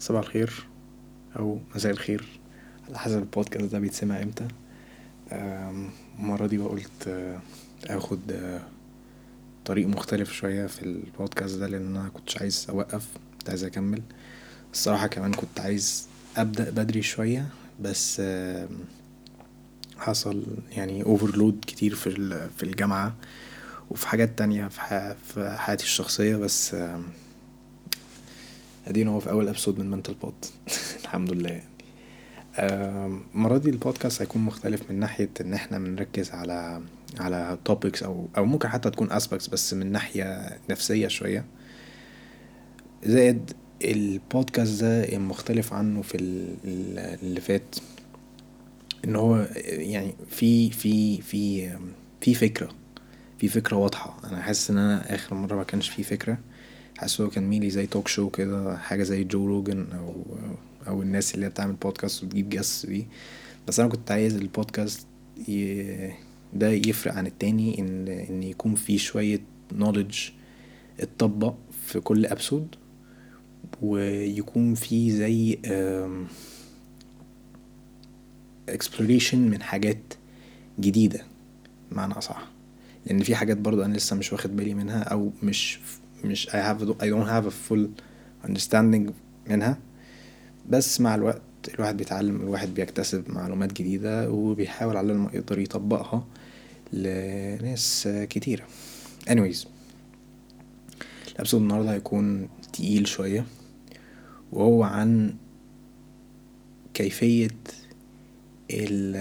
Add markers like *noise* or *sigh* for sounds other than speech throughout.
صباح الخير أو مساء الخير على حسب البودكاست ده بيتسمع إمتى. المرة دي قلت آه، آخد آه، طريق مختلف شوية في البودكاست ده لأن أنا كنتش عايز أوقف كنت عايز أكمل. الصراحة كمان كنت عايز أبدأ بدري شوية بس حصل يعني اوفرلود كتير في في الجامعة وفي حاجات تانية في حياتي الشخصية بس ادينا هو في اول episode من Mental Pod *laughs* الحمد لله. يعني المرة دي البودكاست هيكون مختلف من ناحية إن إحنا بنركز على على topics أو أو ممكن حتى تكون aspects بس من ناحية نفسية شوية. زائد البودكاست ده مختلف عنه في اللي فات. إن هو يعني في في في في فكرة في فكرة واضحة. أنا حاسس إن أنا آخر مرة ما كانش في فكرة. حاسس هو كان mainly زي توك شو كده حاجة زي جو روجن أو أو الناس اللي هي بتعمل بودكاست وتجيب guests. بس أنا كنت عايز البودكاست ده يفرق عن التاني ان إن يكون فيه شوية knowledge اتطبق في كل episode ويكون فيه زي exploration من حاجات جديدة معنى أصح. لأن في حاجات برضو أنا لسه مش واخد بالي منها أو مش مش I have I don't have a full understanding منها. بس مع الوقت الواحد بيتعلم الواحد بيكتسب معلومات جديدة وبيحاول على ما يقدر يطبقها لناس كتيرة. Anyways الأبسود النهاردة هيكون تقيل شوية وهو عن كيفية ال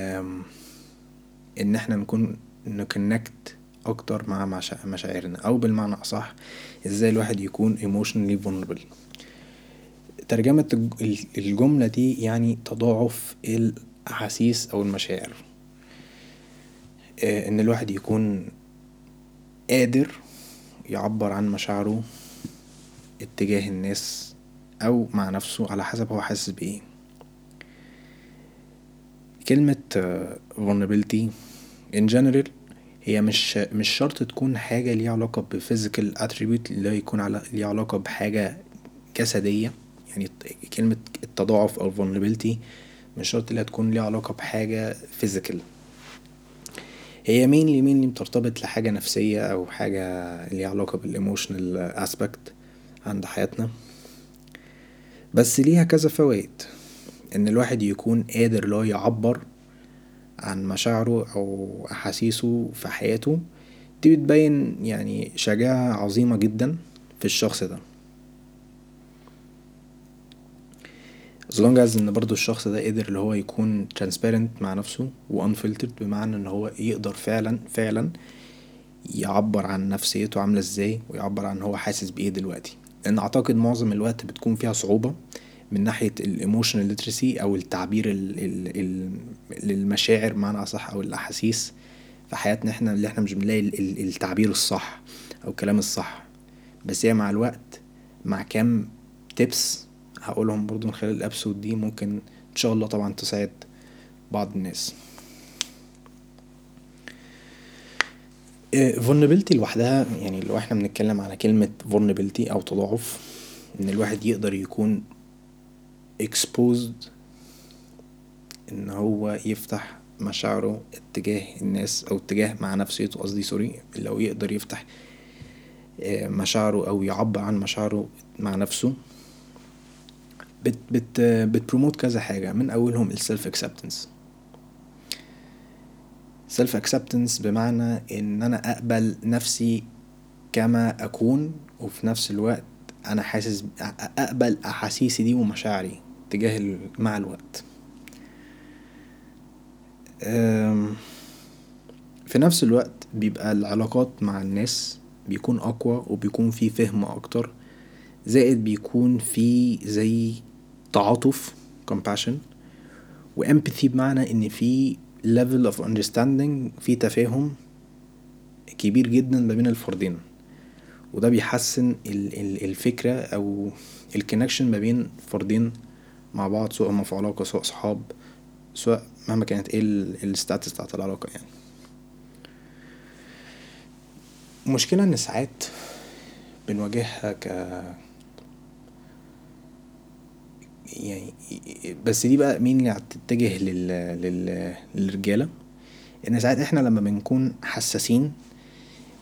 إن إحنا نكون نكونكت أكتر مع مشاعرنا أو بالمعنى أصح إزاي الواحد يكون emotionally vulnerable. ترجمة الجملة دي يعني تضاعف الأحاسيس أو المشاعر. آه، إن الواحد يكون قادر يعبر عن مشاعره اتجاه الناس أو مع نفسه على حسب هو حاسس بإيه. كلمة آه، vulnerability in general هي مش مش شرط تكون حاجة ليها علاقة ب physical attribute اللي يكون على ليها علاقة بحاجة جسدية. يعني كلمة التضاعف أو vulnerability مش شرط إنها تكون ليها علاقة بحاجة physical. هي mainly mainly بترتبط لحاجة نفسية أو حاجة ليها علاقة بال emotional aspect عند حياتنا. بس ليها كذا فوائد. إن الواحد يكون قادر لو يعبر عن مشاعره أو أحاسيسه في حياته دي بتبين يعني شجاعة عظيمة جدا في الشخص ده. As long as إن برضو الشخص ده قدر اللي هو يكون transparent مع نفسه و unfiltered بمعنى إن هو يقدر فعلا فعلا يعبر عن نفسيته عاملة إزاي ويعبر عن هو حاسس بإيه دلوقتي. لأن أعتقد معظم الوقت بتكون فيها صعوبة من ناحية ال emotional literacy أو التعبير للمشاعر معنى أصح أو الأحاسيس في حياتنا إحنا اللي إحنا مش بنلاقي التعبير الصح أو الكلام الصح. بس هي مع الوقت مع كام tips هقولهم برضو من خلال ال episode دي ممكن إن شاء الله طبعا تساعد بعض الناس. vulnerability لوحدها يعني لو إحنا بنتكلم على كلمة vulnerability أو تضاعف إن الواحد يقدر يكون exposed إن هو يفتح مشاعره اتجاه الناس أو اتجاه مع نفسيته قصدي سوري لو يقدر يفتح آه، مشاعره أو يعبر عن مشاعره مع نفسه. بت بت بت promote كذا حاجة. من أولهم ال self acceptance self acceptance بمعنى إن أنا أقبل نفسي كما أكون وفي نفس الوقت أنا حاسس أقبل أحاسيسي دي ومشاعري. تجاه مع الوقت. في نفس الوقت بيبقى العلاقات مع الناس بيكون أقوى وبيكون في فهم أكتر زائد بيكون في زي تعاطف compassion و empathy بمعنى إن في level of understanding في تفاهم كبير جدا ما بين الفردين وده بيحسن الفكرة أو ال connection ما بين فردين مع بعض سواء هما في علاقة سواء صحاب سواء مهما كانت إيه ال status بتاعت العلاقة يعني. المشكلة إن ساعات بنواجهها ك يعني بس دي بقى مين اللي هتتجه لل... لل... للرجالة؟ إن ساعات إحنا لما بنكون حساسين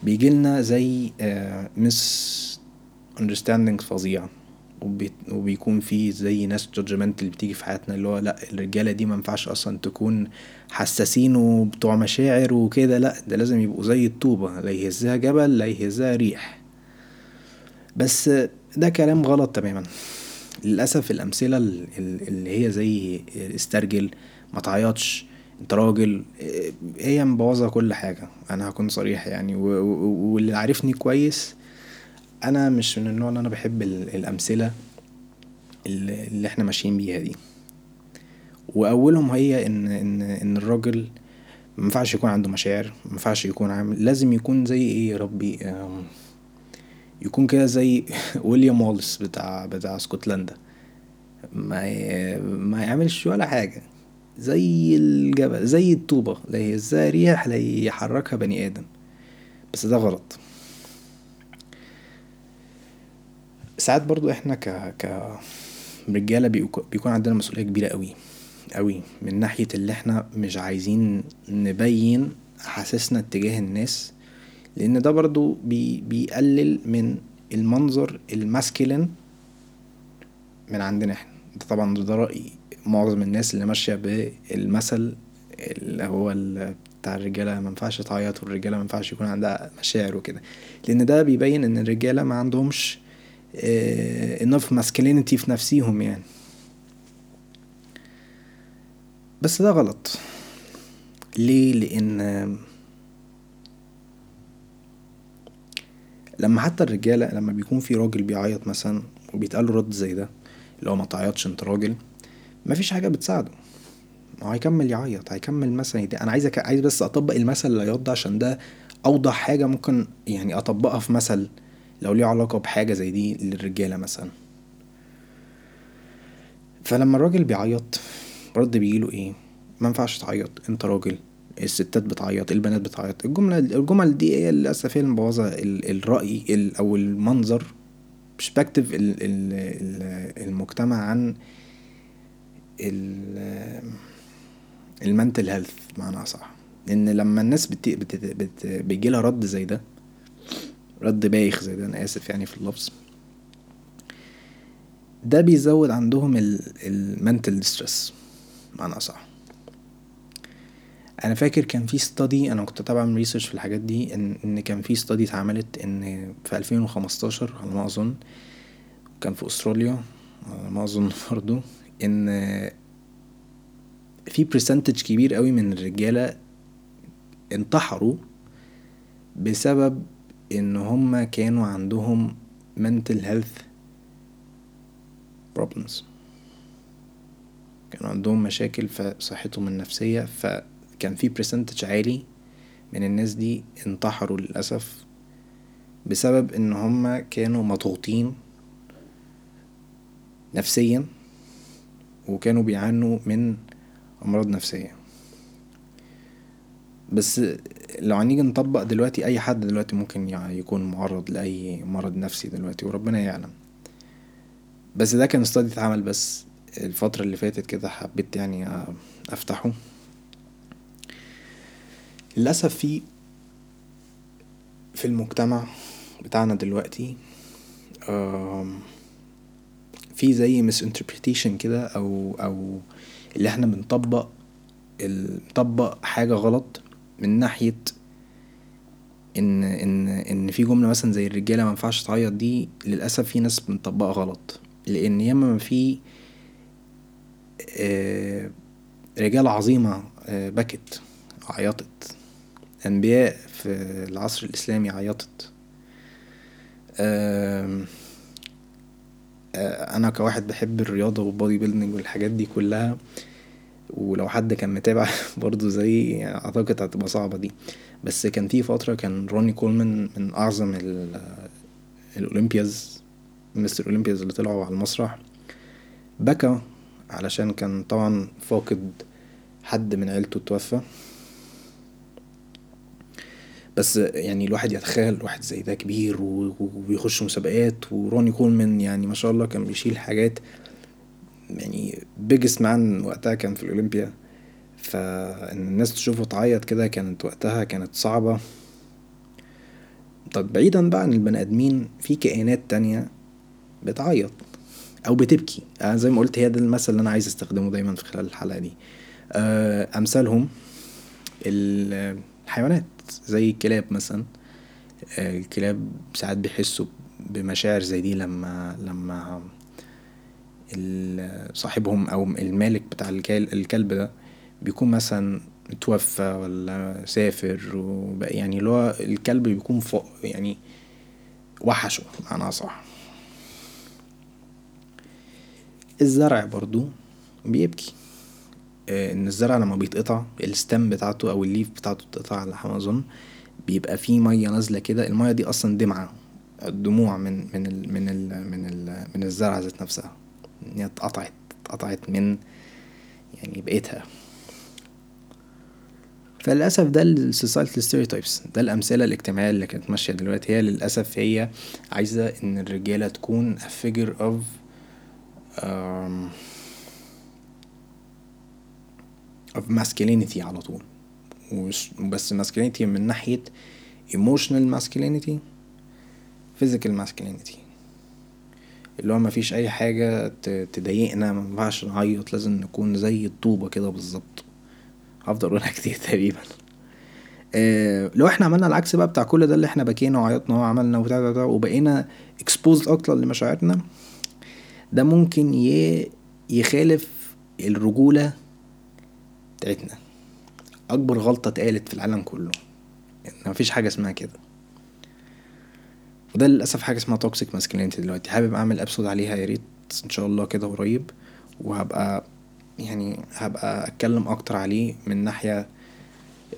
بيجيلنا زي misunderstanding فظيعة وبي... وبيكون في زي ناس judgment اللي بتيجي في حياتنا اللي هو لأ الرجالة دي ما ينفعش أصلا تكون حساسين وبتوع مشاعر وكده لأ ده لازم يبقوا زي الطوبة لا يهزها جبل لا يهزها ريح. بس ده كلام غلط تماما. للأسف الأمثلة اللي هي زي استرجل ما تعيطش انت راجل هي مبوظة كل حاجة. أنا هكون صريح يعني واللي عارفني كويس أنا مش من النوع اللي أنا بحب الأمثلة اللي إحنا ماشيين بيها دي. وأولهم هي ان ان إن الراجل مينفعش يكون عنده مشاعر مينفعش يكون عامل لازم يكون زي إيه يا ربي؟ يكون كده زي *laughs* ويليام والس بتاع بتاع اسكتلندا. ما ما يعملش ولا حاجة. زي الجبل زي الطوبة لا يهزها ريح لا يحركها بني آدم. بس ده غلط. ساعات برضو إحنا ك ك رجالة بيكون عندنا مسؤولية كبيرة قوي قوي من ناحية اللي إحنا مش عايزين نبين احاسيسنا اتجاه الناس لأن ده برضو بي بيقلل من المنظر الماسكلين من عندنا إحنا. ده طبعا ده رأي معظم الناس اللي ماشية بالمثل اللي هو بتاع الرجالة مينفعش تعيط والرجالة مينفعش يكون عندها مشاعر وكده. لأن ده بيبين إن الرجالة ما عندهمش enough masculinity في نفسيهم يعني بس ده غلط ليه لأن لما حتى الرجالة لما بيكون في راجل بيعيط مثلا وبيتقال له رد زي ده اللي هو ما تعيطش أنت راجل مفيش حاجة بتساعده هو هيكمل يعيط هيكمل مثلا يدي. أنا عايز. عايز بس أطبق المثل العياط ده عشان ده أوضح حاجة ممكن يعني أطبقها في مثل لو ليه علاقة بحاجة زي دي للرجالة مثلا. فلما الراجل بيعيط رد بيجيله إيه؟ ما ينفعش تعيط أنت راجل الستات بتعيط البنات بتعيط. الجملة الجمل دي هي للأسف هي المبوظة الرأي أو المنظر برسبكتيف المجتمع عن ال mental health بمعنى أصح. لأن لما الناس بت... بيجيلها رد زي ده رد بايخ زي ده أنا آسف يعني في اللفظ. ده بيزود عندهم ال mental stress بمعنى أصح. أنا فاكر كان في study أنا كنت طبعا research في الحاجات دي ان إن كان في study اتعملت إن في 2015 على ما أظن. كان في أستراليا على ما أظن *laughs* برضو إن في percentage كبير قوي من الرجالة انتحروا بسبب إن هما كانوا عندهم mental health problems. كانوا عندهم مشاكل في صحتهم النفسية فكان في percentage عالي من الناس دي انتحروا للأسف بسبب إن هما كانوا مضغوطين نفسيا وكانوا بيعانوا من أمراض نفسية. بس لو هنيجي نطبق دلوقتي أي حد دلوقتي ممكن يكون معرض لأي مرض نفسي دلوقتي وربنا يعلم. بس ده كان استادي اتعمل بس الفترة اللي فاتت كده حبيت يعني أفتحه. للأسف في في المجتمع بتاعنا دلوقتي في زي مس انتربريتيشن كده أو أو اللي إحنا بنطبق بنطبق حاجة غلط من ناحية إن إن إن في جملة مثلا زي الرجالة مينفعش تعيط دي للأسف في ناس بنطبقها غلط. لأن ياما ما في رجال عظيمة بكت عيطت. أنبياء في العصر الإسلامي عيطت. أنا كواحد بحب الرياضة وال bodybuilding والحاجات دي كلها ولو حد كان متابع *laughs* برضه زي يعني أعتقد هتبقى صعبة دي. بس كان في فترة كان روني كولمان من أعظم *hesitation* ال Olympias Mr. Olympias اللي طلعوا على المسرح. بكى علشان كان طبعا فاقد حد من عيلته توفى. بس يعني الواحد يتخيل واحد زي ده كبير وبيخش مسابقات وروني كولمان يعني ما شاء الله كان بيشيل حاجات يعني بيجست مان وقتها كان في الأولمبيا. فإن الناس تشوفه تعيط كده كانت وقتها كانت صعبة. طب بعيدا بقى عن البني آدمين في كائنات تانية بتعيط أو بتبكي. أنا زي ما قلت هي ده المثل اللي أنا عايز أستخدمه دايما في خلال الحلقة دي. آه، أمثالهم الحيوانات زي الكلاب مثلا. آه، الكلاب ساعات بيحسوا بمشاعر زي دي لما لما صاحبهم أو المالك بتاع الكلب ده بيكون مثلا توفى ولا سافر يعني اللي هو الكلب بيكون فوق يعني وحتى بمعنى أصح الزرع برضو بيبكي. آه، إن الزرع لما بيتقطع ال stem بتاعته أو ال leaf بتاعته بتقطع على ما اظن بيبقى فيه مية نازلة كده. المية دي أصلا دمعة الدموع من من ال من ال من ال من الزرعة ذات نفسها. هي اتقطعت اتقطعت من يعني بقيتها. فللأسف ده ال society stereotypes ده الأمثلة الاجتماعية اللي كانت ماشية دلوقتي. هي للأسف هي عايزة إن الرجالة تكون a figure of um, of masculinity على طول. وبس masculinity من ناحية emotional masculinity physical masculinity. اللي هو مفيش أي حاجة تضايقنا مينفعش نعيط لازم نكون زي الطوبة كده بالظبط. هفضل أقولها *laughs* كتير تقريبا. آه لو إحنا عملنا العكس بقى بتاع كل ده اللي إحنا بكينا وعيطنا وعملنا وبتاع وبقينا exposed أكتر لمشاعرنا ده ممكن يخالف الرجولة بتاعتنا. أكبر غلطة اتقالت في العالم كله. يعني مفيش حاجة اسمها كده. وده للأسف حاجة اسمها toxic masculinity دلوقتي. حابب أعمل episode عليها يا ريت إن شاء الله كده قريب. وهبقى يعني هبقى أتكلم أكتر عليه من ناحية آه،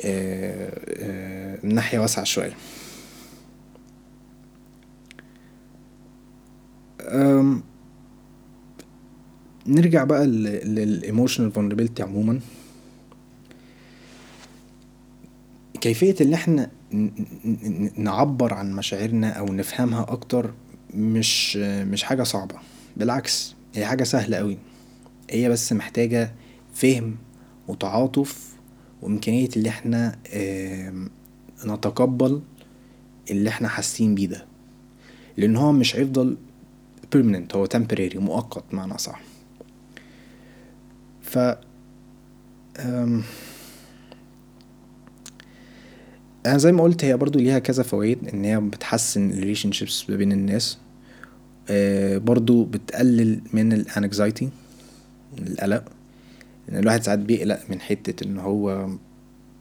آه، من ناحية واسعة شوية. نرجع بقى لل emotional vulnerability عموما. كيفية اللي إحنا نعبر عن مشاعرنا أو نفهمها أكتر مش مش حاجة صعبة. بالعكس هي حاجة سهلة أوي. هي بس محتاجة فهم وتعاطف وإمكانية اللي إحنا نتقبل اللي إحنا حاسين بيه ده. لأن هو مش هيفضل permanent هو temporary مؤقت معنى صح ف أنا زي ما قلت هي برضو ليها كذا فوائد إن هي بتحسن الريليشن شيبس ما بين الناس آه برضو بتقلل من ال anxiety القلق. إن الواحد ساعات بيقلق من حتة إن هو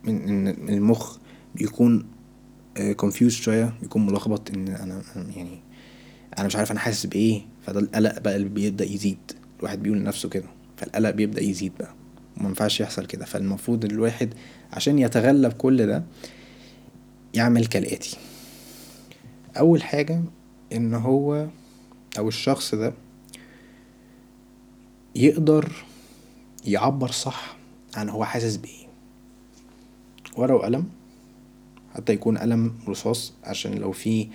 من إن المخ بيكون confused آه شوية بيكون ملخبط إن أنا يعني أنا مش عارف أنا حاسس بإيه. فده القلق بقى اللي بيبدأ يزيد. الواحد بيقول لنفسه كده. فالقلق بيبدأ يزيد بقى. ومينفعش يحصل كده. فالمفروض الواحد عشان يتغلب كل ده يعمل كالآتي. أول حاجة إن هو أو الشخص ده يقدر يعبر صح عن هو حاسس بإيه. ورقة وقلم حتى يكون قلم رصاص عشان لو في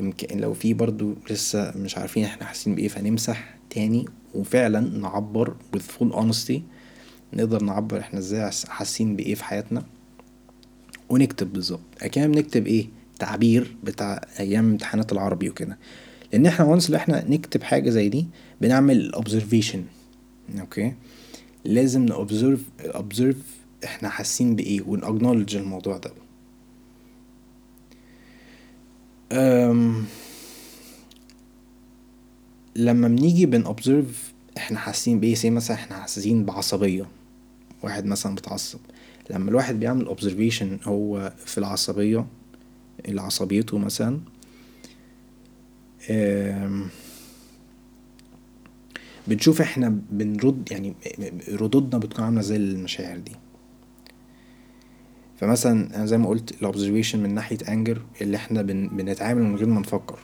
يمكن لو في برضو لسه مش عارفين إحنا حاسين بإيه فنمسح تاني وفعلا نعبر with full honesty. نقدر نعبر إحنا إزاي حاسين بإيه في حياتنا. ونكتب بالظبط. أكيد بنكتب إيه؟ تعبير بتاع أيام امتحانات العربي وكده. لأن إحنا وانس إحنا نكتب حاجة زي دي بنعمل observation. أوكي؟ لازم نوبزرف observe إحنا حاسين بإيه ونأكنولج الموضوع ده. أم لما بنيجي بنوبزرف إحنا حاسين بإيه؟ زي مثلا إحنا حاسين بعصبية. واحد مثلا بتعصب. لما الواحد بيعمل observation هو في العصبية العصبيته مثلا بنشوف إحنا بنرد يعني ردودنا بتكون عاملة زي المشاعر دي. فمثلا أنا زي ما قلت الاوبزرفيشن من ناحية انجر اللي إحنا بن بنتعامل من غير ما نفكر.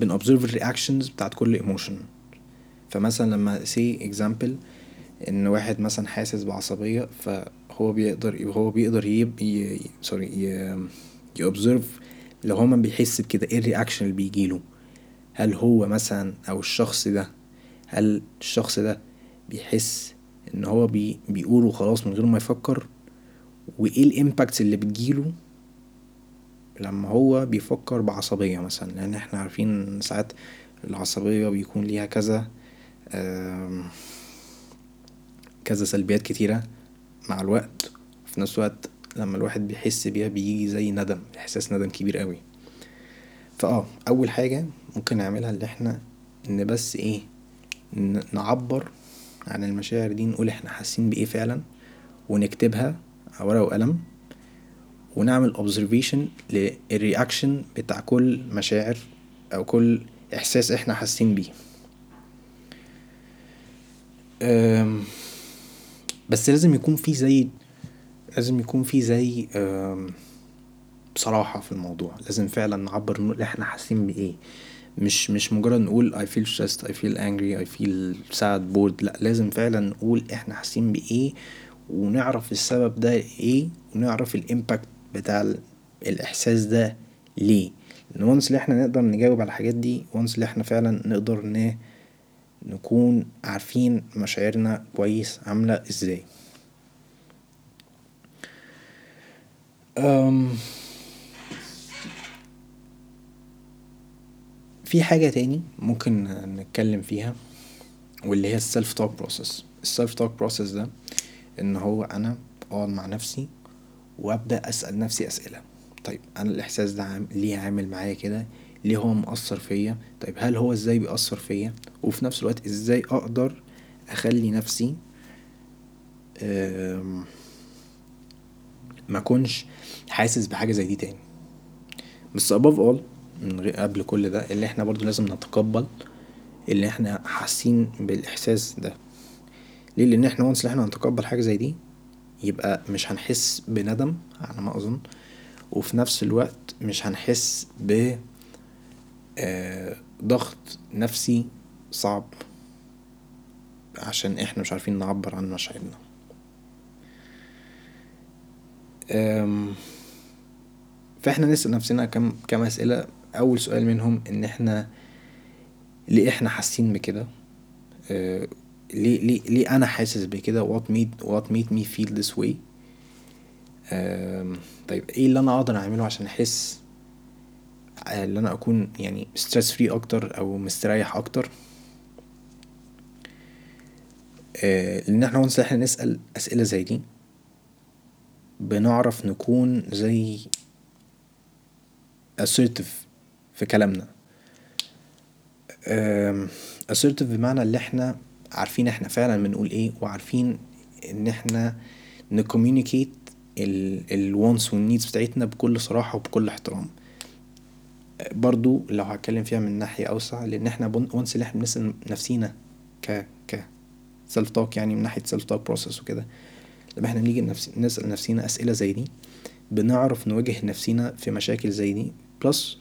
بن observe ال reactions بتاعت كل emotion فمثلا let me say example إن واحد مثلا حاسس بعصبية فهو بيقدر هو بيقدر يب sorry ي observe لو هو ما بيحس بكده إيه ال reaction اللي بيجيله هل هو مثلا أو الشخص ده هل الشخص ده بيحس إن هو بي بيقوله خلاص من غير ما يفكر؟ وإيه ال impacts اللي بتجيله لما هو بيفكر بعصبية مثلا؟ لأن إحنا عارفين ساعات العصبية بيكون ليها كذا كذا سلبيات كتيرة مع الوقت. في نفس الوقت لما الواحد بيحس بيها بيجي زي ندم إحساس ندم كبير قوي. فآه أول حاجة ممكن نعملها اللي إحنا إن بس إيه نعبر عن المشاعر دي نقول إحنا حاسين بإيه فعلا ونكتبها على ورقة وقلم ونعمل observation للرياكشن بتاع كل مشاعر أو كل إحساس إحنا حاسين بيه. بس لازم يكون في زي لازم يكون في زي بصراحة في الموضوع. لازم فعلا نعبر نقول إحنا حاسين بإيه. مش مش مجرد نقول I feel stressed I feel angry I feel sad bored. لا لازم فعلا نقول إحنا حاسين بإيه ونعرف السبب ده إيه ونعرف الإمباكت بتاع الإحساس ده ليه. لأن اللي إحنا نقدر نجاوب على الحاجات دي وانس اللي إحنا فعلا نقدر ن نكون عارفين مشاعرنا كويس عاملة إزاي. في حاجة تاني ممكن نتكلم فيها واللي هي ال self talk process ال self talk process ده إن هو أنا أقعد مع نفسي وأبدأ أسأل نفسي أسئلة. طيب أنا الإحساس ده عام ليه عامل معايا كده؟ ليه هو مأثر فيا؟ طيب هل هو إزاي بيأثر فيا؟ وفي نفس الوقت إزاي أقدر أخلي نفسي ما أكونش حاسس بحاجة زي دي تاني؟ بس above all من قبل كل ده اللي إحنا برضو لازم نتقبل اللي إحنا حاسين بالإحساس ده. ليه؟ لأن إحنا وانس إحنا هنتقبل حاجة زي دي يبقى مش هنحس بندم على ما أظن. وفي نفس الوقت مش هنحس ب ضغط نفسي صعب عشان إحنا مش عارفين نعبر عن مشاعرنا. فإحنا نسأل نفسنا كم كم أسئلة. أول سؤال منهم إن إحنا ليه إحنا حاسين بكده؟ آه، ليه ليه ليه أنا حاسس بكده؟ What made what made me feel this way طيب إيه اللي أنا أقدر أعمله عشان أحس اللي أنا أكون يعني stress free أكتر أو مستريح أكتر. آه، لأن إحنا once إحنا نسأل أسئلة زي دي بنعرف نكون زي assertive في كلامنا. assertive بمعنى اللي إحنا عارفين إحنا فعلا بنقول إيه وعارفين إن إحنا ن communicate ال wants وال needs بتاعتنا بكل صراحة وبكل احترام. برضو لو هتكلم فيها من ناحية أوسع لأن إحنا once اللي إحنا بنسأل نفسينا ك ك self talk يعني من ناحية self talk process وكده لما إحنا بنيجي نسأل نفسينا أسئلة زي دي بنعرف نواجه نفسينا في مشاكل زي دي plus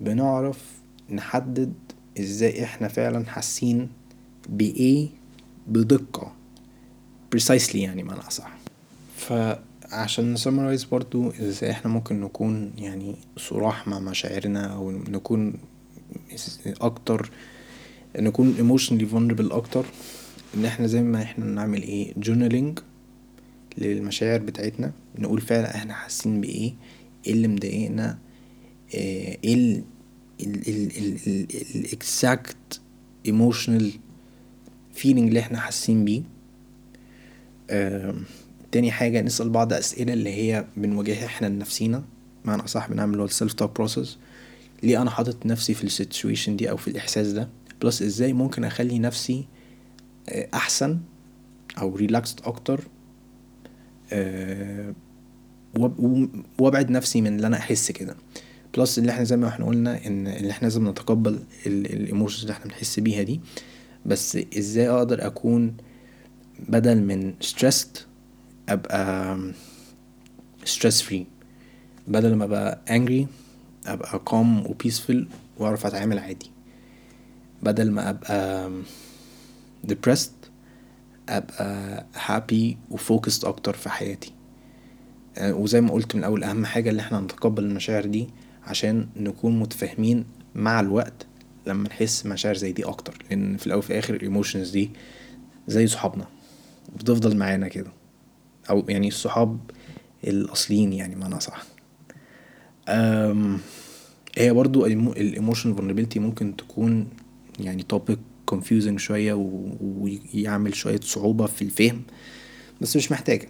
بنعرف نحدد إزاي إحنا فعلا حاسين بإيه بدقة precisely يعني معنى أصح. فعشان ن summarize برضو إزاي إحنا ممكن نكون يعني صراح مع مشاعرنا أو نكون أكتر نكون emotionally vulnerable أكتر. إن إحنا زي ما إحنا نعمل إيه؟ journaling للمشاعر بتاعتنا. نقول فعلا إحنا حاسين بإيه؟ إيه اللي مضايقنا؟ إيه ال ال exact emotional feeling اللي إحنا حاسين بيه؟ تاني حاجة نسأل بعض أسئلة اللي هي بنواجهها إحنا لنفسينا. معنى أصح بنعمل هو ال self talk process ليه أنا حاطط نفسي في ال situation دي أو في الإحساس ده؟ plus إزاي ممكن أخلي نفسي أحسن أو relaxed أكتر وأبعد نفسي من اللي أنا أحس كده. plus اللي إحنا زي ما إحنا قلنا إن اللي إحنا لازم نتقبل ال emotions اللي إحنا بنحس بيها دي. بس إزاي أقدر أكون بدل من stressed أبقى stress free بدل ما أبقى angry أبقى calm و peaceful وأعرف أتعامل عادي. بدل ما أبقى depressed أبقى happy و focused أكتر في حياتي. وزي ما قلت من الأول أهم حاجة اللي إحنا نتقبل المشاعر دي عشان نكون متفاهمين مع الوقت لما نحس مشاعر زي دي أكتر. لأن في الأول وفي الآخر الايموشنز دي زي صحابنا. بتفضل معانا كده. أو يعني الصحاب الأصليين يعني معنى صح هي برضو ال emotional vulnerability ممكن تكون يعني topic confusing شوية ويعمل شوية صعوبة في الفهم بس مش محتاجة.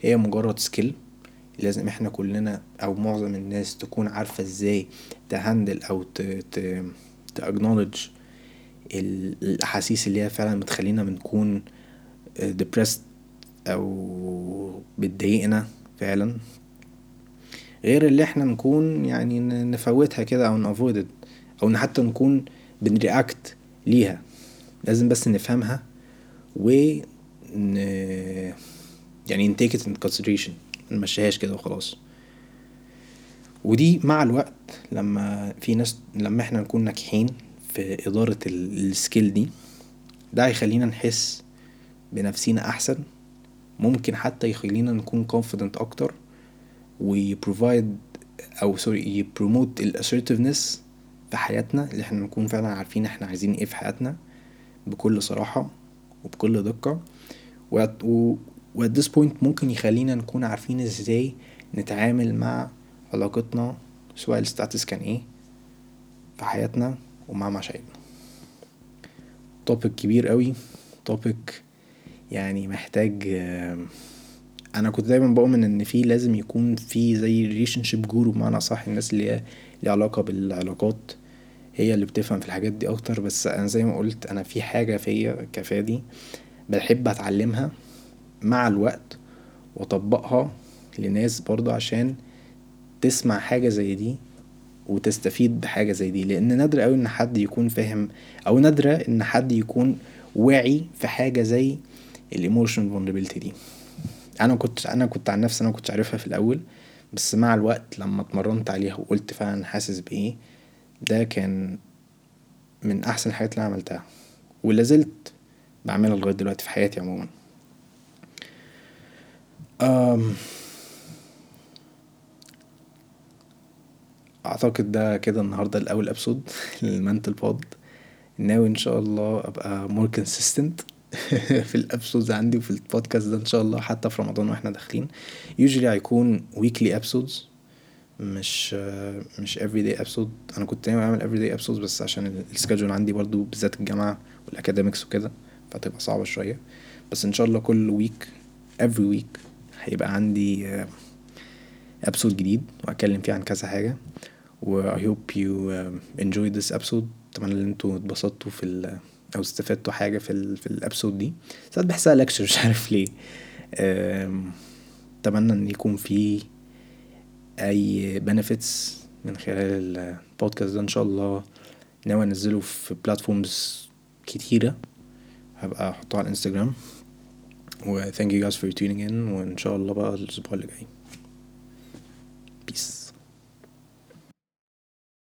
هي مجرد skill لازم إحنا كلنا أو معظم الناس تكون عارفة إزاي ت handle أو تاكنولج الأحاسيس اللي هي فعلا بتخلينا بنكون depressed أو بتضايقنا فعلا. غير اللي إحنا نكون يعني نفوتها كده أو نافويد أو حتى نكون بنرياكت ليها. لازم بس نفهمها و ن... يعني نتيك in consideration. منمشيهاش كده وخلاص. ودي مع الوقت لما في ناس لما إحنا نكون ناجحين في إدارة ال skill دي ده هيخلينا نحس بنفسينا أحسن. ممكن حتى يخلينا نكون confident أكتر وي provide أو sorry ي promote ال assertiveness في حياتنا اللي إحنا نكون فعلا عارفين إحنا عايزين إيه في حياتنا بكل صراحة وبكل دقة. و at this point ممكن يخلينا نكون عارفين إزاي نتعامل مع علاقتنا سواء ال status كان إيه في حياتنا ومع مشاعرنا. topic كبير قوي topic يعني محتاج أنا كنت دايما بؤمن إن في لازم يكون في زي relationship guru بمعنى صح الناس اللي هي ليها علاقة بالعلاقات هي اللي بتفهم في الحاجات دي أكتر. بس أنا زي ما قلت أنا في حاجة فيا كفادي بحب أتعلمها مع الوقت وأطبقها لناس برضه عشان تسمع حاجة زي دي وتستفيد بحاجة زي دي. لأن نادر قوي إن حد يكون فاهم أو نادرة إن حد يكون واعي في حاجة زي الايموشن vulnerability دي. أنا كنت أنا كنت عن نفسي أنا كنتش عارفها في الأول بس مع الوقت لما اتمرنت عليها وقلت فعلا حاسس بإيه ده كان من أحسن الحاجات اللي أنا عملتها ولا زلت بعملها لغاية دلوقتي في حياتي عموما. أعتقد ده كده النهارده الأول episode لل Mental Pod ناوي إن شاء الله أبقى more consistent. *laughs* في ال episodes عندي وفي البودكاست ده إن شاء الله حتى في رمضان وإحنا داخلين. Usually هيكون weekly episodes مش مش every day episode. أنا كنت ناوي أعمل every day episodes بس عشان ال schedule عندي برضو بالذات الجامعة وال academics وكده فتبقى صعبة شوية. بس إن شاء الله كل week every week هيبقى عندي episode جديد وهتكلم فيه عن كذا حاجة. و I hope you enjoy this episode. أتمنى إن أنتوا اتبسطتوا في أو استفدتوا حاجة في ال في ال episode دي. ساعات بحسها lecture مش عارف ليه. أتمنى إن يكون في أي benefits من خلال البودكاست ده. إن شاء الله ناوي أنزله في بلاتفورمز كتيرة. هبقى أحطه على الانستجرام و thank you guys for tuning in. وإن شاء الله بقى الأسبوع اللي جاي.